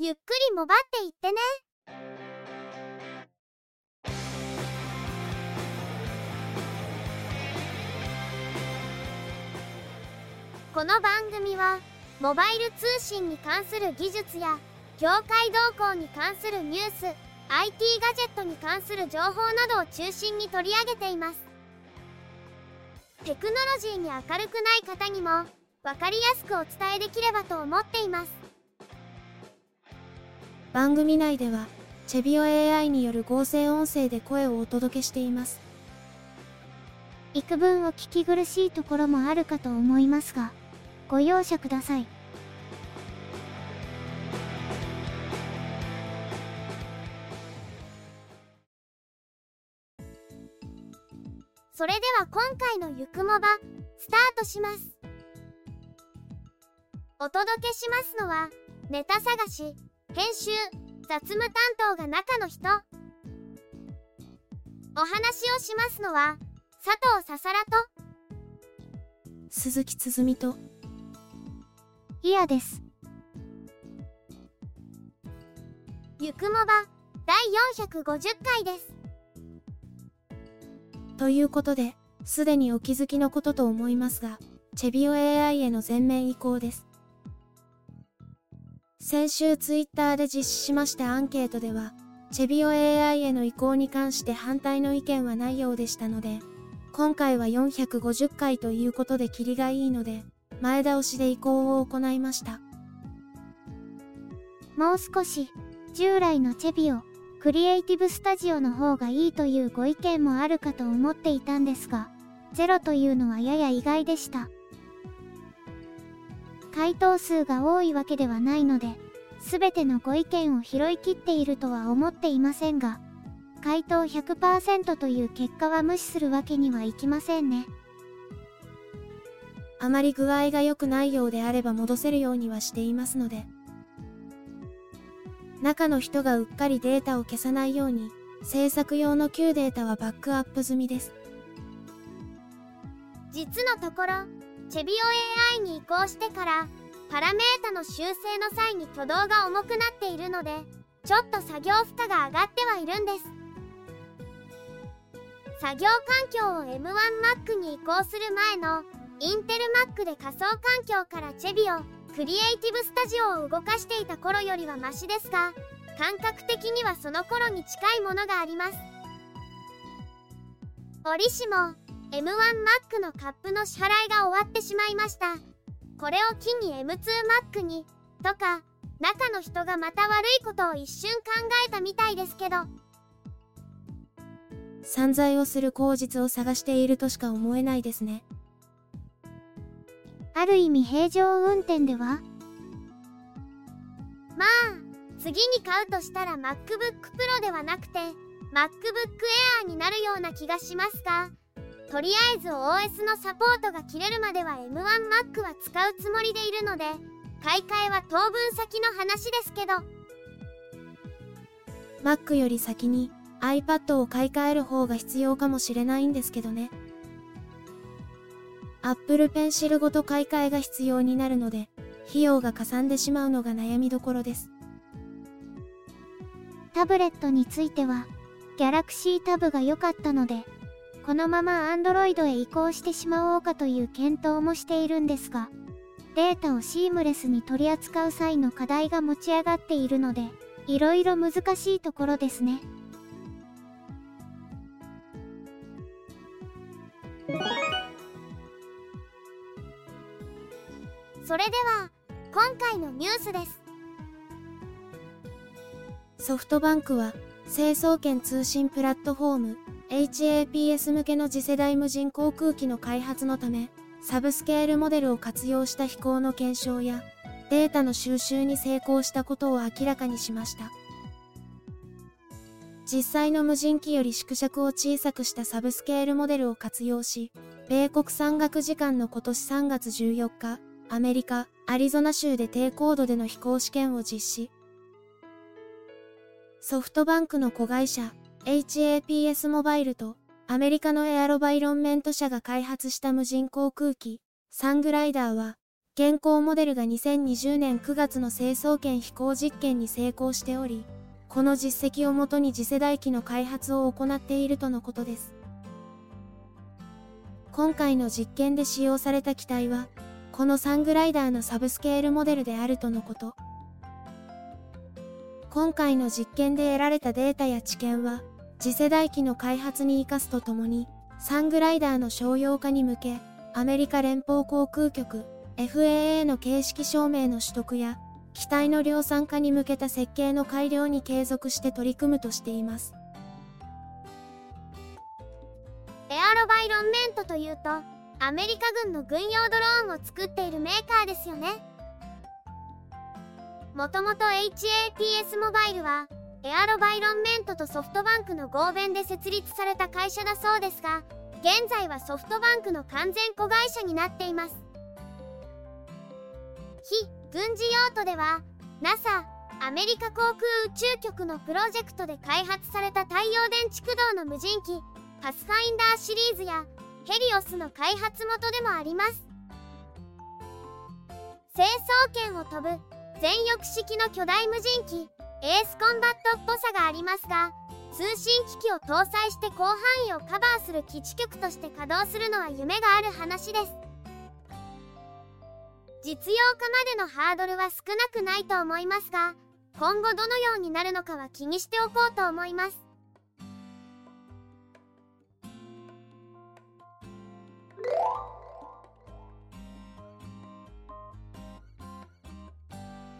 ゆっくりもばっていってね。この番組は、モバイル通信に関する技術や、業界動向に関するニュース、IT ガジェットに関する情報などを中心に取り上げています。テクノロジーに明るくない方にも、わかりやすくお伝えできればと思っています。番組内では、チェビオ AI による合成音声で声をお届けしています。幾分お聞き苦しいところもあるかと思いますが、ご容赦ください。それでは今回のゆくもば、スタートします。お届けしますのは、ネタ探し、編集、雑務担当が中の人。お話をしますのは、佐藤ささらと、鈴木つづみと、いやです。ゆくもば、第450回です。ということで、すでにお気づきのことと思いますが、チェビオ AI への全面移行です。先週ツイッターで実施しましたアンケートでは、チェビオ AI への移行に関して反対の意見はないようでしたので、今回は450回ということでキリがいいので、前倒しで移行を行いました。もう少し、従来のチェビオ、クリエイティブスタジオの方がいいというご意見もあるかと思っていたんですが、ゼロというのはやや意外でした。回答数が多いわけではないので、すべてのご意見を拾い切っているとは思っていませんが、回答100%という結果は無視するわけにはいきませんね。あまり具合が良くないようであれば戻せるようにはしていますので、中の人がうっかりデータを消さないように、制作用の旧データはバックアップ済みです。実のところ、チェビオ AI に移行してからパラメータの修正の際に挙動が重くなっているのでちょっと作業負荷が上がってはいるんです。作業環境を M1Mac に移行する前のインテル Mac で仮想環境からチェビオクリエイティブスタジオを動かしていた頃よりはマシですが感覚的にはその頃に近いものがあります。折しも M1Mac のカップの支払いが終わってしまいました。これを機に M2Mac に、とか、中の人がまた悪いことを一瞬考えたみたいですけど。散財をする口実を探しているとしか思えないですね。ある意味平常運転では？まあ、次に買うとしたら MacBook Pro ではなくて MacBook Air になるような気がしますが、とりあえず OS のサポートが切れるまでは M1Mac は使うつもりでいるので買い替えは当分先の話ですけど。Mac より先に iPad を買い替える方が必要かもしれないんですけどね。Apple Pencil ごと買い替えが必要になるので費用がかさんでしまうのが悩みどころです。タブレットについては Galaxy Tab が良かったのでこのまま Android へ移行してしまおうかという検討もしているんですが、データをシームレスに取り扱う際の課題が持ち上がっているので、いろいろ難しいところですね。それでは、今回のニュースです。ソフトバンクは、成層圏通信プラットフォーム HAPS 向けの次世代無人航空機の開発のため、サブスケールモデルを活用した飛行の検証や、データの収集に成功したことを明らかにしました。実際の無人機より縮尺を小さくしたサブスケールモデルを活用し、米国山岳時間の今年3月14日、アメリカ、アリゾナ州で低高度での飛行試験を実施。ソフトバンクの子会社、HAPS モバイルとアメリカのエアロバイロンメント社が開発した無人航空機サングライダーは現行モデルが2020年9月の成層圏飛行実験に成功しており、この実績をもとに次世代機の開発を行っているとのことです。今回の実験で使用された機体は、このサングライダーのサブスケールモデルであるとのこと。今回の実験で得られたデータや知見は、次世代機の開発に生かすとともに、サングライダーの商用化に向け、アメリカ連邦航空局 FAA の形式証明の取得や、機体の量産化に向けた設計の改良に継続して取り組むとしています。エアロバイロンメントというと、アメリカ軍の軍用ドローンを作っているメーカーですよね。もともと HAPS モバイルは、エアロバイロンメントとソフトバンクの合弁で設立された会社だそうですが、現在はソフトバンクの完全子会社になっています。非軍事用途では NASA アメリカ航空宇宙局のプロジェクトで開発された太陽電池駆動の無人機パスファインダーシリーズやヘリオスの開発元でもあります成層圏を飛ぶ全翼式の巨大無人機エースコンバットっぽさがありますが通信機器を搭載して広範囲をカバーする基地局として稼働するのは夢がある話です。実用化までのハードルは少なくないと思いますが今後どのようになるのかは気にしておこうと思います。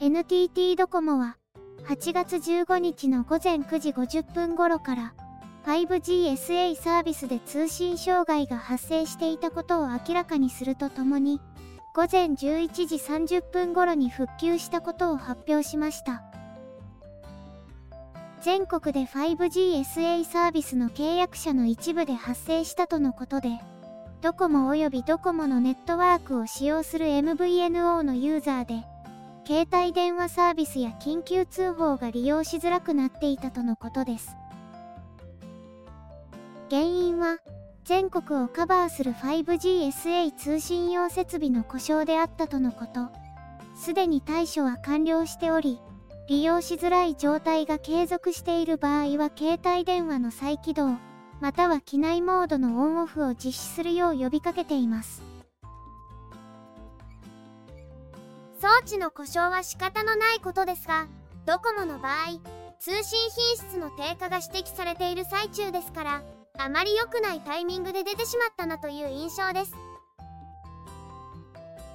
NTT ドコモは8月15日の午前9時50分頃から 5GSA サービスで通信障害が発生していたことを明らかにするとともに午前11時30分頃に復旧したことを発表しました。全国で 5GSA サービスの契約者の一部で発生したとのことでドコモ及びドコモのネットワークを使用する MVNO のユーザーで携帯電話サービスや緊急通報が利用しづらくなっていたとのことです。原因は全国をカバーする 5GSA 通信用設備の故障であったとのこと。すでに対処は完了しており利用しづらい状態が継続している場合は携帯電話の再起動または機内モードのオンオフを実施するよう呼びかけています。装置の故障は仕方のないことですがドコモの場合通信品質の低下が指摘されている最中ですからあまり良くないタイミングで出てしまったなという印象です。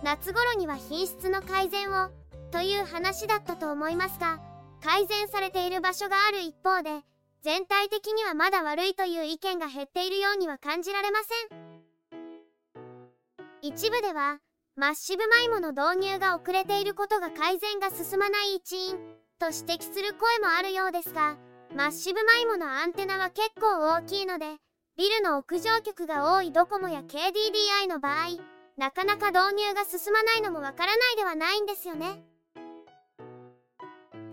夏頃には品質の改善をという話だったと思いますが改善されている場所がある一方で全体的にはまだ悪いという意見が減っているようには感じられません。一部ではマッシブマイモの導入が遅れていることが改善が進まない一因と指摘する声もあるようですがマッシブマイモのアンテナは結構大きいのでビルの屋上局が多いドコモや KDDI の場合なかなか導入が進まないのもわからないではないんですよね。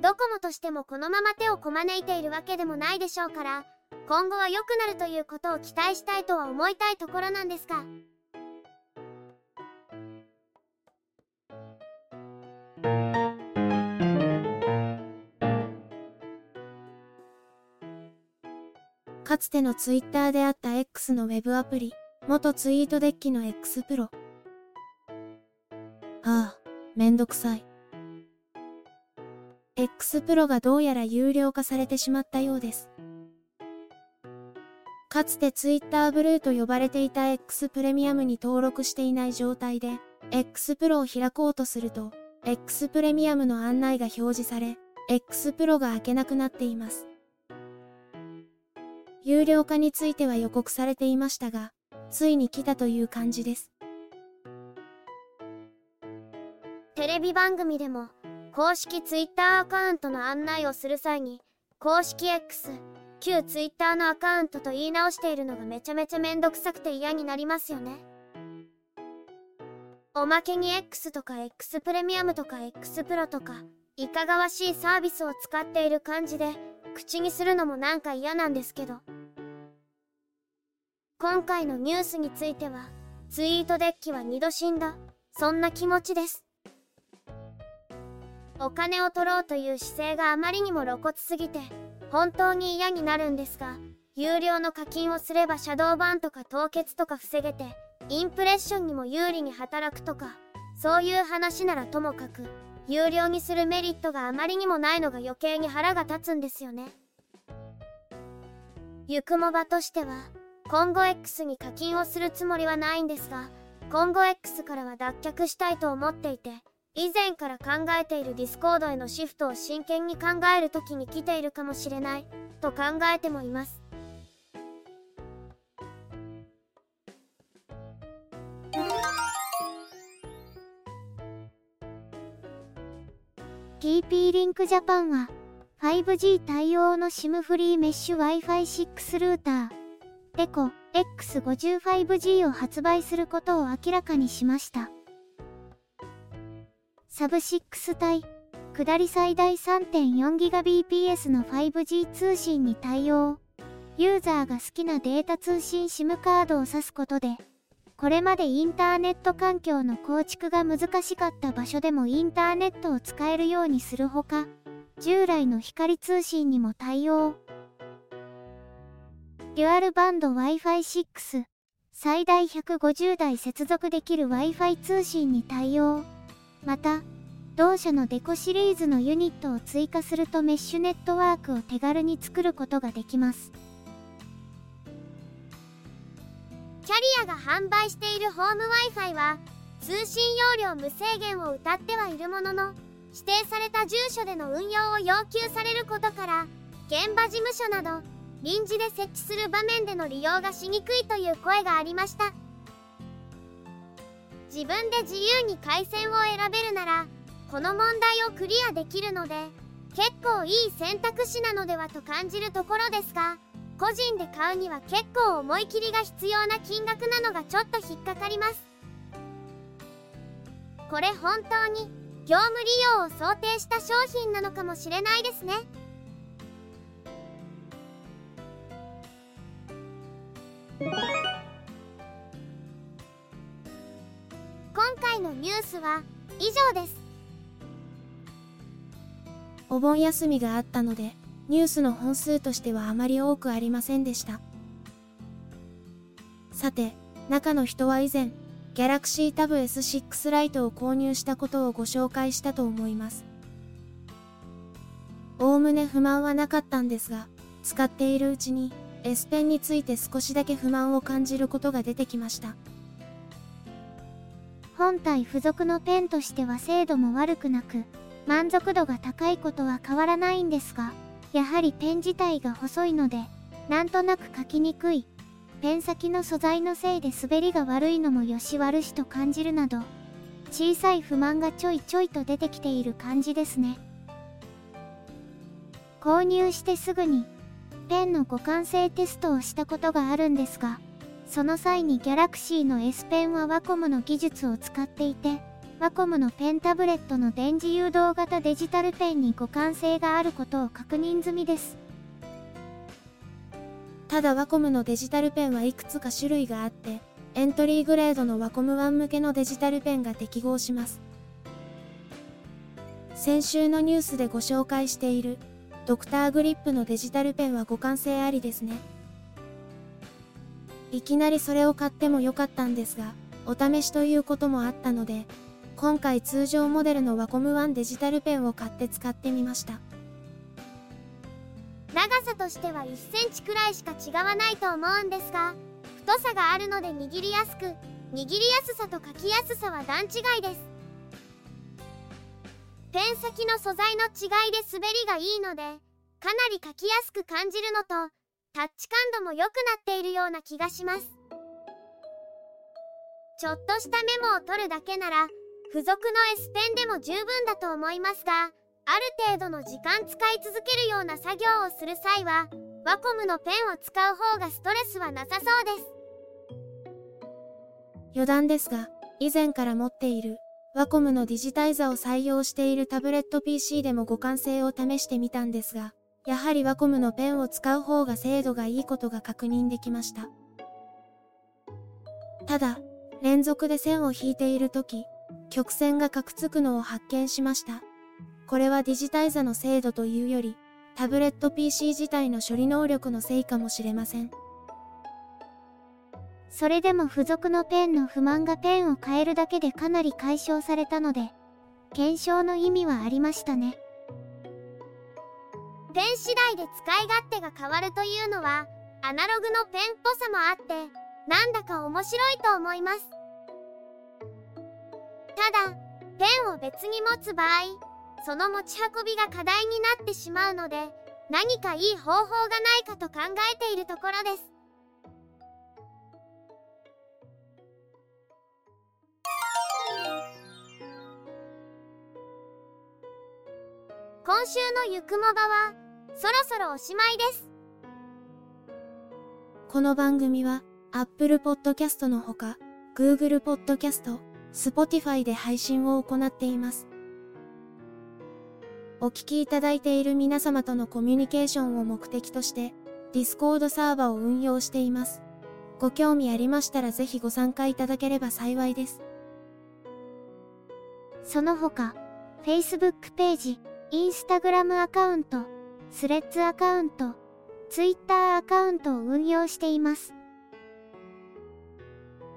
ドコモとしてもこのまま手をこまねいているわけでもないでしょうから今後は良くなるということを期待したいとは思いたいところなんですがかつてのツイッターであった X のウェブアプリ、元ツイートデッキの X プロ。ああ、めんどくさい。X プロがどうやら有料化されてしまったようです。かつて Twitter ブルーと呼ばれていた X プレミアムに登録していない状態で、X プロを開こうとすると、X プレミアムの案内が表示され、X プロが開けなくなっています。有料化については予告されていましたが、ついに来たという感じです。テレビ番組でも、公式 Twitter アカウントの案内をする際に、公式 X、旧 Twitter のアカウントと言い直しているのがめちゃめちゃめんどくさくて嫌になりますよね。おまけに X とか X プレミアムとか X プロとか、いかがわしいサービスを使っている感じで、口にするのもなんか嫌なんですけど。今回のニュースについては、ツイートデッキは2度死んだ、そんな気持ちです。お金を取ろうという姿勢があまりにも露骨すぎて本当に嫌になるんですが有料の課金をすればシャドーバンとか凍結とか防げてインプレッションにも有利に働くとかそういう話ならともかく有料にするメリットがあまりにもないのが余計に腹が立つんですよね。ゆくも場としては今後 X に課金をするつもりはないんですが今後 X からは脱却したいと思っていて以前から考えているディスコードへのシフトを真剣に考える時に来ているかもしれないと考えてもいます。TP リンクジャパンは 5G 対応の SIM フリーメッシュ Wi-Fi6 ルーターデコ X55G を発売することを明らかにしました。サブ6対下り最大 3.4GBps の 5G 通信に対応。ユーザーが好きなデータ通信 SIM カードを挿すことで、これまでインターネット環境の構築が難しかった場所でもインターネットを使えるようにするほか、従来の光通信にも対応。デュアルバンド Wi-Fi6 最大150台接続できる Wi-Fi 通信に対応。また、同社のデコシリーズのユニットを追加するとメッシュネットワークを手軽に作ることができます。キャリアが販売しているホーム Wi-Fi は通信容量無制限を謳ってはいるものの指定された住所での運用を要求されることから現場事務所など臨時で設置する場面での利用がしにくいという声がありました。自分で自由に回線を選べるならこの問題をクリアできるので結構いい選択肢なのではと感じるところですが個人で買うには結構思い切りが必要な金額なのがちょっと引っかかります。これ本当に業務利用を想定した商品なのかもしれないですね。今回のニュースは以上です。お盆休みがあったのでニュースの本数としてはあまり多くありませんでした。さて中の人は以前 Galaxy Tab S6 ライトを購入したことをご紹介したと思います。おおむね不満はなかったんですが使っているうちに S ペンについて少しだけ不満を感じることが出てきました。本体付属のペンとしては精度も悪くなく、満足度が高いことは変わらないんですが、やはりペン自体が細いので、なんとなく書きにくい。ペン先の素材のせいで滑りが悪いのもよし悪しと感じるなど、小さい不満がちょいちょいと出てきている感じですね。購入してすぐに、ペンの互換性テストをしたことがあるんですが、その際に Galaxy の S ペンはワコムの技術を使っていて、ワコムのペンタブレットの電磁誘導型デジタルペンに互換性があることを確認済みです。ただワコムのデジタルペンはいくつか種類があって、エントリーグレードのワコム1向けのデジタルペンが適合します。先週のニュースでご紹介している、ドクターグリップのデジタルペンは互換性ありですね。いきなりそれを買ってもよかったんですが、お試しということもあったので、今回通常モデルのワコム1デジタルペンを買って使ってみました。長さとしては1センチくらいしか違わないと思うんですが、太さがあるので握りやすく、握りやすさと書きやすさは段違いです。ペン先の素材の違いで滑りがいいので、かなり書きやすく感じるのと、タッチ感度も良くなっているような気がします。ちょっとしたメモを取るだけなら、付属の S ペンでも十分だと思いますが、ある程度の時間使い続けるような作業をする際は、ワコムのペンを使う方がストレスはなさそうです。余談ですが、以前から持っているワコムのディジタイザを採用しているタブレット PC でも互換性を試してみたんですが、やはりワコムのペンを使う方が精度がいいことが確認できました。ただ、連続で線を引いているとき、曲線がかくつくのを発見しました。これはディジタイザの精度というより、タブレット PC 自体の処理能力のせいかもしれません。それでも付属のペンの不満がペンを変えるだけでかなり解消されたので、検証の意味はありましたね。ペン次第で使い勝手が変わるというのは、アナログのペンっぽさもあって、なんだか面白いと思います。ただ、ペンを別に持つ場合、その持ち運びが課題になってしまうので、何かいい方法がないかと考えているところです。今週のゆくもばは、そろそろおしまいです。この番組は、Apple Podcast のほか、Google Podcast、Spotify で配信を行っています。お聞きいただいている皆様とのコミュニケーションを目的として、Discord サーバを運用しています。ご興味ありましたらぜひご参加いただければ幸いです。その他、Facebook ページ、Instagram アカウント、スレッズアカウント、Twitter アカウントを運用しています。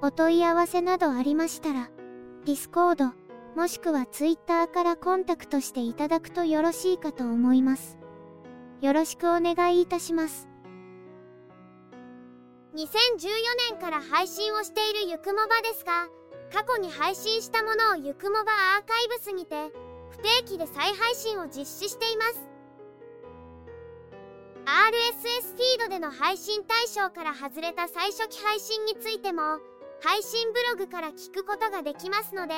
お問い合わせなどありましたら、Discord、もしくは Twitter からコンタクトしていただくとよろしいかと思います。よろしくお願いいたします。2014年から配信をしているゆくもばですが、過去に配信したものをゆくもばアーカイブスにて、不定期で再配信を実施しています。RSS フィードでの配信対象から外れた最初期配信についても、配信ブログから聞くことができますので、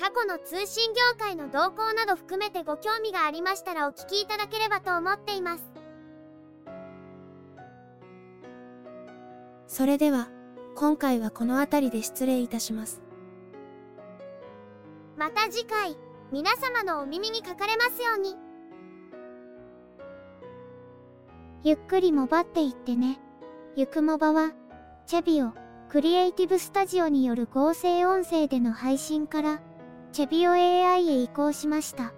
過去の通信業界の動向など含めてご興味がありましたらお聞きいただければと思っています。それでは、今回はこの辺りで失礼いたします。また次回、皆様のお耳にかかれますように。ゆっくりもばっていってね。ゆくもばは、チェビオ、クリエイティブスタジオによる合成音声での配信から、チェビオ AI へ移行しました。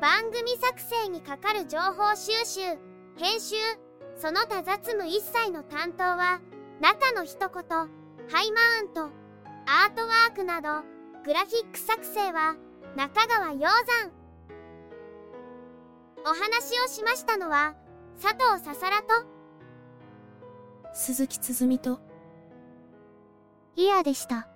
番組作成にかかる情報収集、編集、その他雑務一切の担当は、中の一言、ハイマウント、アートワークなど、グラフィック作成は、中川洋山。お話をしましたのは、佐藤ささらと、鈴木つづみと、イヤでした。